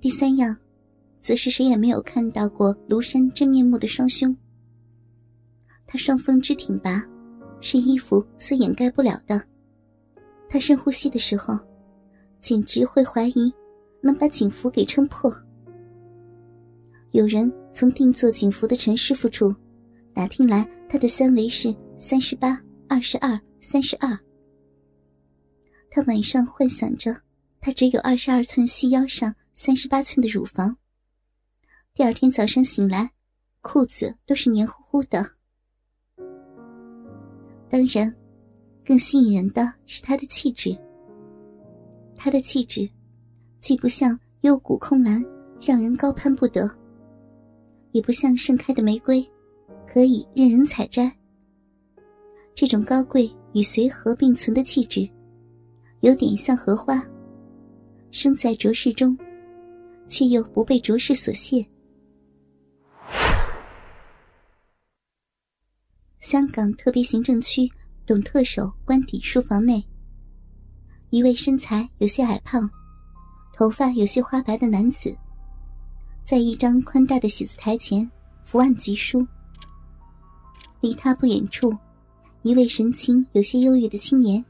第三样，则是谁也没有看到过庐山真面目的双胸。他双峰之挺拔，是衣服所掩盖不了的。他深呼吸的时候，简直会怀疑能把警服给撑破。有人从定做警服的陈师傅处打听来，他的三围是三十八、二十二、三十二。他晚上幻想着，他只有二十二寸细腰上三十八寸的乳房。第二天早上醒来，裤子都是黏糊糊的。当然，更吸引人的是他的气质。他的气质，既不像幽谷空兰，让人高攀不得。也不像盛开的玫瑰，可以任人采摘。这种高贵与随和并存的气质，有点像荷花，生在浊世中，却又不被浊世所亵。香港特别行政区董特首官邸书房内，一位身材有些矮胖、头发有些花白的男子。在一张宽大的写字台前伏案疾书。离他不远处，一位神情有些忧郁的青年，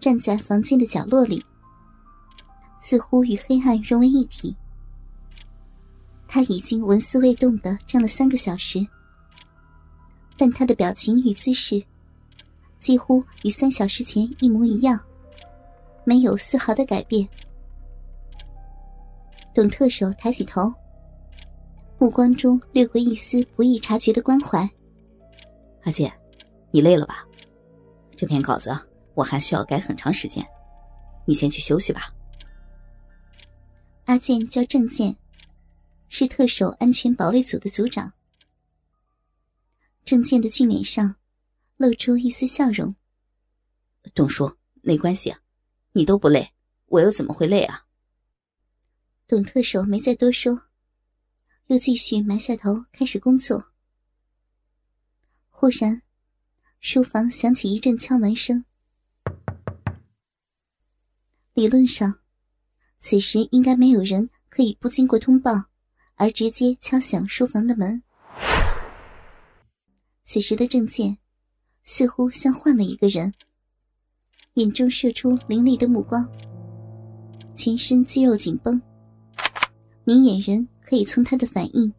站在房间的角落里，似乎与黑暗融为一体。他已经纹丝未动的站了三个小时，但他的表情与姿势，几乎与三小时前一模一样，没有丝毫的改变。董特首抬起头。目光中掠过一丝不易察觉的关怀。阿健，你累了吧？这篇稿子我还需要改很长时间，你先去休息吧。阿健叫郑健，是特首安全保卫组的组长。郑健的俊脸上露出一丝笑容。董叔，没关系啊，你都不累，我又怎么会累啊？董特首没再多说。又继续埋下头开始工作。忽然，书房响起一阵敲门声。理论上，此时应该没有人可以不经过通报而直接敲响书房的门。此时的郑健，似乎像换了一个人，眼中射出凌厉的目光，全身肌肉紧绷，明眼人。可以从他的反应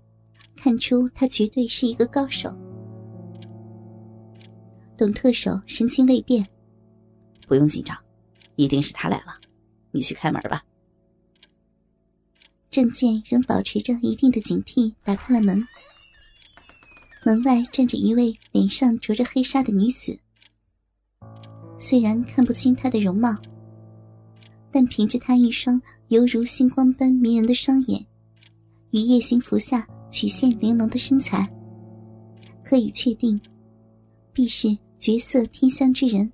看出，他绝对是一个高手。董特首神情未变，不用紧张，一定是他来了，你去开门吧。郑健仍保持着一定的警惕，打开了门。门外站着一位脸上着着黑纱的女子，虽然看不清她的容貌，但凭着她一双犹如星光般迷人的双眼。与夜行服下曲线玲珑的身材，可以确定，必是绝色天香之人。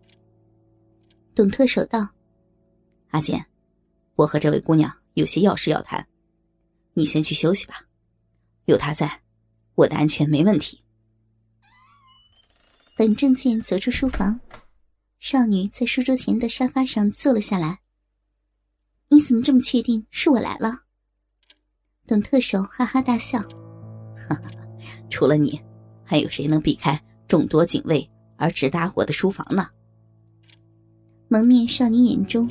董特首道：“阿健，我和这位姑娘有些要事要谈，你先去休息吧。有他在，我的安全没问题。”等郑健走出书房，少女在书桌前的沙发上坐了下来。“你怎么这么确定是我来了？”董特首哈哈大笑，哈哈，除了你，还有谁能避开众多警卫而直达我的书房呢？蒙面少女眼中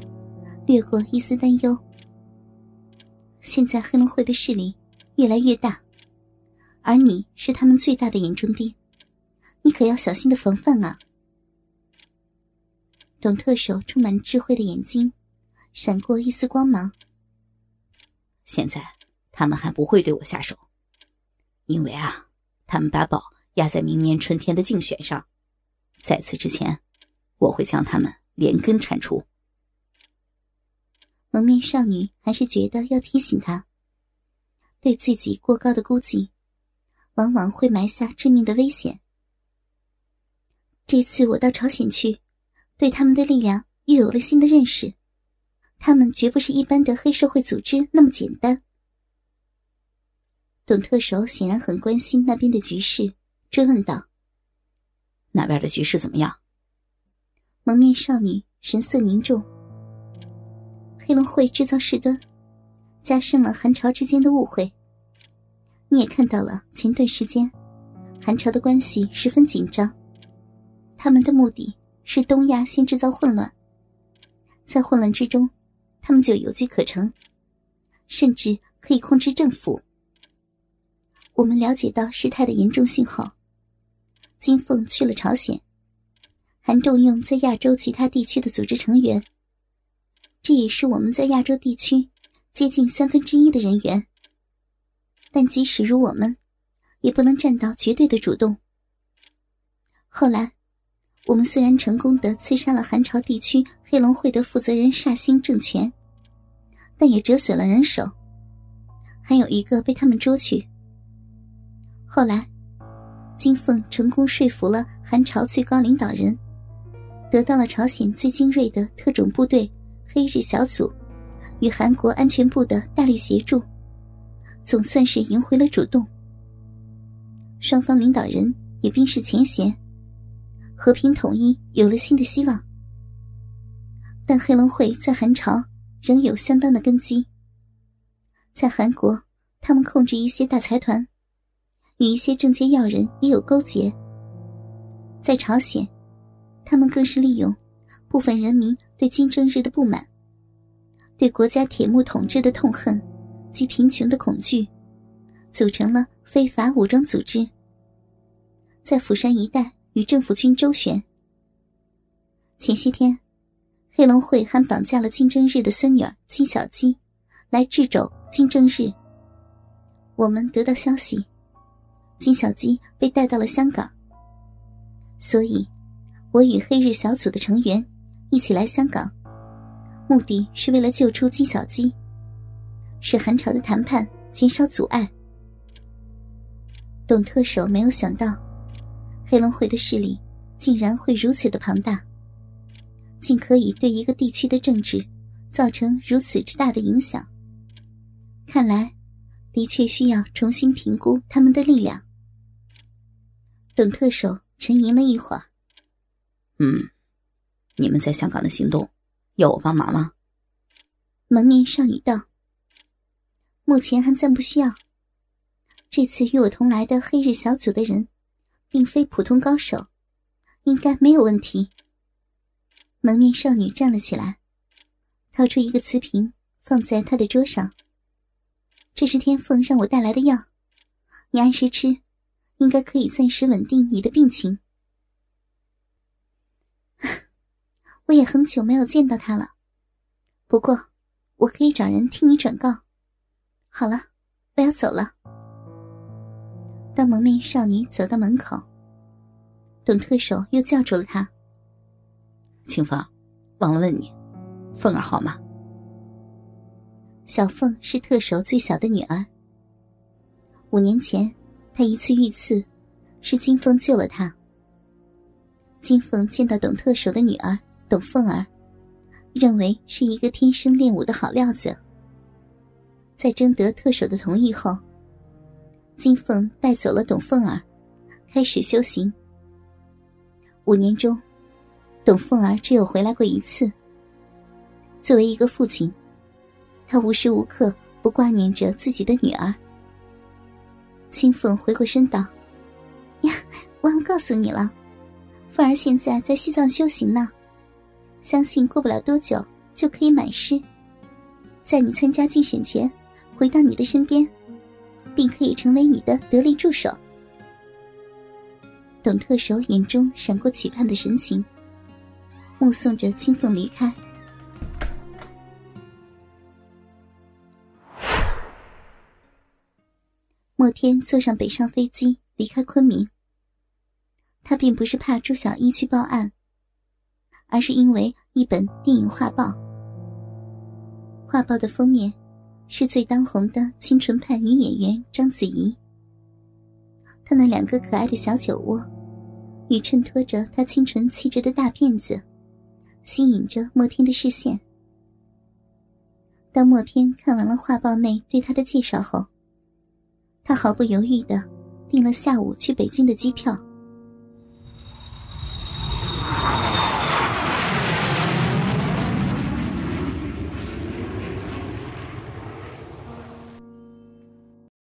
掠过一丝担忧。现在黑龙会的势力越来越大，而你是他们最大的眼中钉，你可要小心的防范啊！董特首充满智慧的眼睛闪过一丝光芒。现在。他们还不会对我下手，因为啊，他们把宝压在明年春天的竞选上，在此之前，我会将他们连根铲除。蒙面少女还是觉得要提醒他，对自己过高的估计，往往会埋下致命的危险。这次我到朝鲜去，对他们的力量又有了新的认识，他们绝不是一般的黑社会组织那么简单。董特首显然很关心那边的局势，追问道：“那边的局势怎么样？”蒙面少女神色凝重：“黑龙会制造事端，加深了韩朝之间的误会。你也看到了，前段时间韩朝的关系十分紧张，他们的目的是东亚先制造混乱，在混乱之中，他们就有机可乘，甚至可以控制政府。我们了解到事态的严重性后，金凤去了朝鲜，还动用在亚洲其他地区的组织成员，这也是我们在亚洲地区接近三分之一的人员。但即使如我们，也不能占到绝对的主动。后来，我们虽然成功的刺杀了韩朝地区黑龙会的负责人煞星政权，但也折损了人手，还有一个被他们捉去。后来，金凤成功说服了韩朝最高领导人，得到了朝鲜最精锐的特种部队黑日小组与韩国安全部的大力协助。总算是赢回了主动，双方领导人也冰释前嫌，和平统一有了新的希望。但黑龙会在韩朝仍有相当的根基，在韩国，他们控制一些大财团，与一些政界要人也有勾结；在朝鲜，他们更是利用部分人民对金正日的不满，对国家铁幕统治的痛恨。及贫穷的恐惧，组成了非法武装组织，在釜山一带与政府军周旋。前些天，黑龙会还绑架了金正日的孙女儿金小姬，来掣肘金正日。我们得到消息，金小姬被带到了香港，所以，我与黑日小组的成员一起来香港，目的是为了救出金小姬。使韩朝的谈判减少阻碍。董特首没有想到，黑龙会的势力竟然会如此的庞大，竟可以对一个地区的政治造成如此之大的影响。看来，的确需要重新评估他们的力量。董特首沉吟了一会儿，嗯，你们在香港的行动，要我帮忙吗？蒙面少女道。目前还暂不需要。这次与我同来的黑日小组的人，并非普通高手，应该没有问题。蒙面少女站了起来，掏出一个瓷瓶，放在他的桌上。这是天凤让我带来的药，你按时吃，应该可以暂时稳定你的病情。我也很久没有见到他了，不过我可以找人替你转告。好了，我要走了。当蒙面少女走到门口，董特首又叫住了她：“清风，忘了问你，凤儿好吗？”小凤是特首最小的女儿。五年前，她一次遇刺，是金凤救了她。金凤见到董特首的女儿董凤儿，认为是一个天生练武的好料子。在征得特首的同意后，金凤带走了董凤儿，开始修行。五年中，董凤儿只有回来过一次。作为一个父亲，他无时无刻不挂念着自己的女儿。金凤回过身道：“呀，忘了告诉你了，凤儿现在在西藏修行呢，相信过不了多久就可以满师，在你参加竞选前。”回到你的身边，并可以成为你的得力助手。董特首眼中闪过期盼的神情，目送着青凤离开。莫天坐上北上飞机离开昆明。他并不是怕朱小一去报案，而是因为一本电影画报。画报的封面。是最当红的清纯派女演员章子怡。她那两个可爱的小酒窝，与衬托着她清纯气质的大辫子，吸引着莫天的视线。当莫天看完了画报内对她的介绍后，他毫不犹豫的订了下午去北京的机票。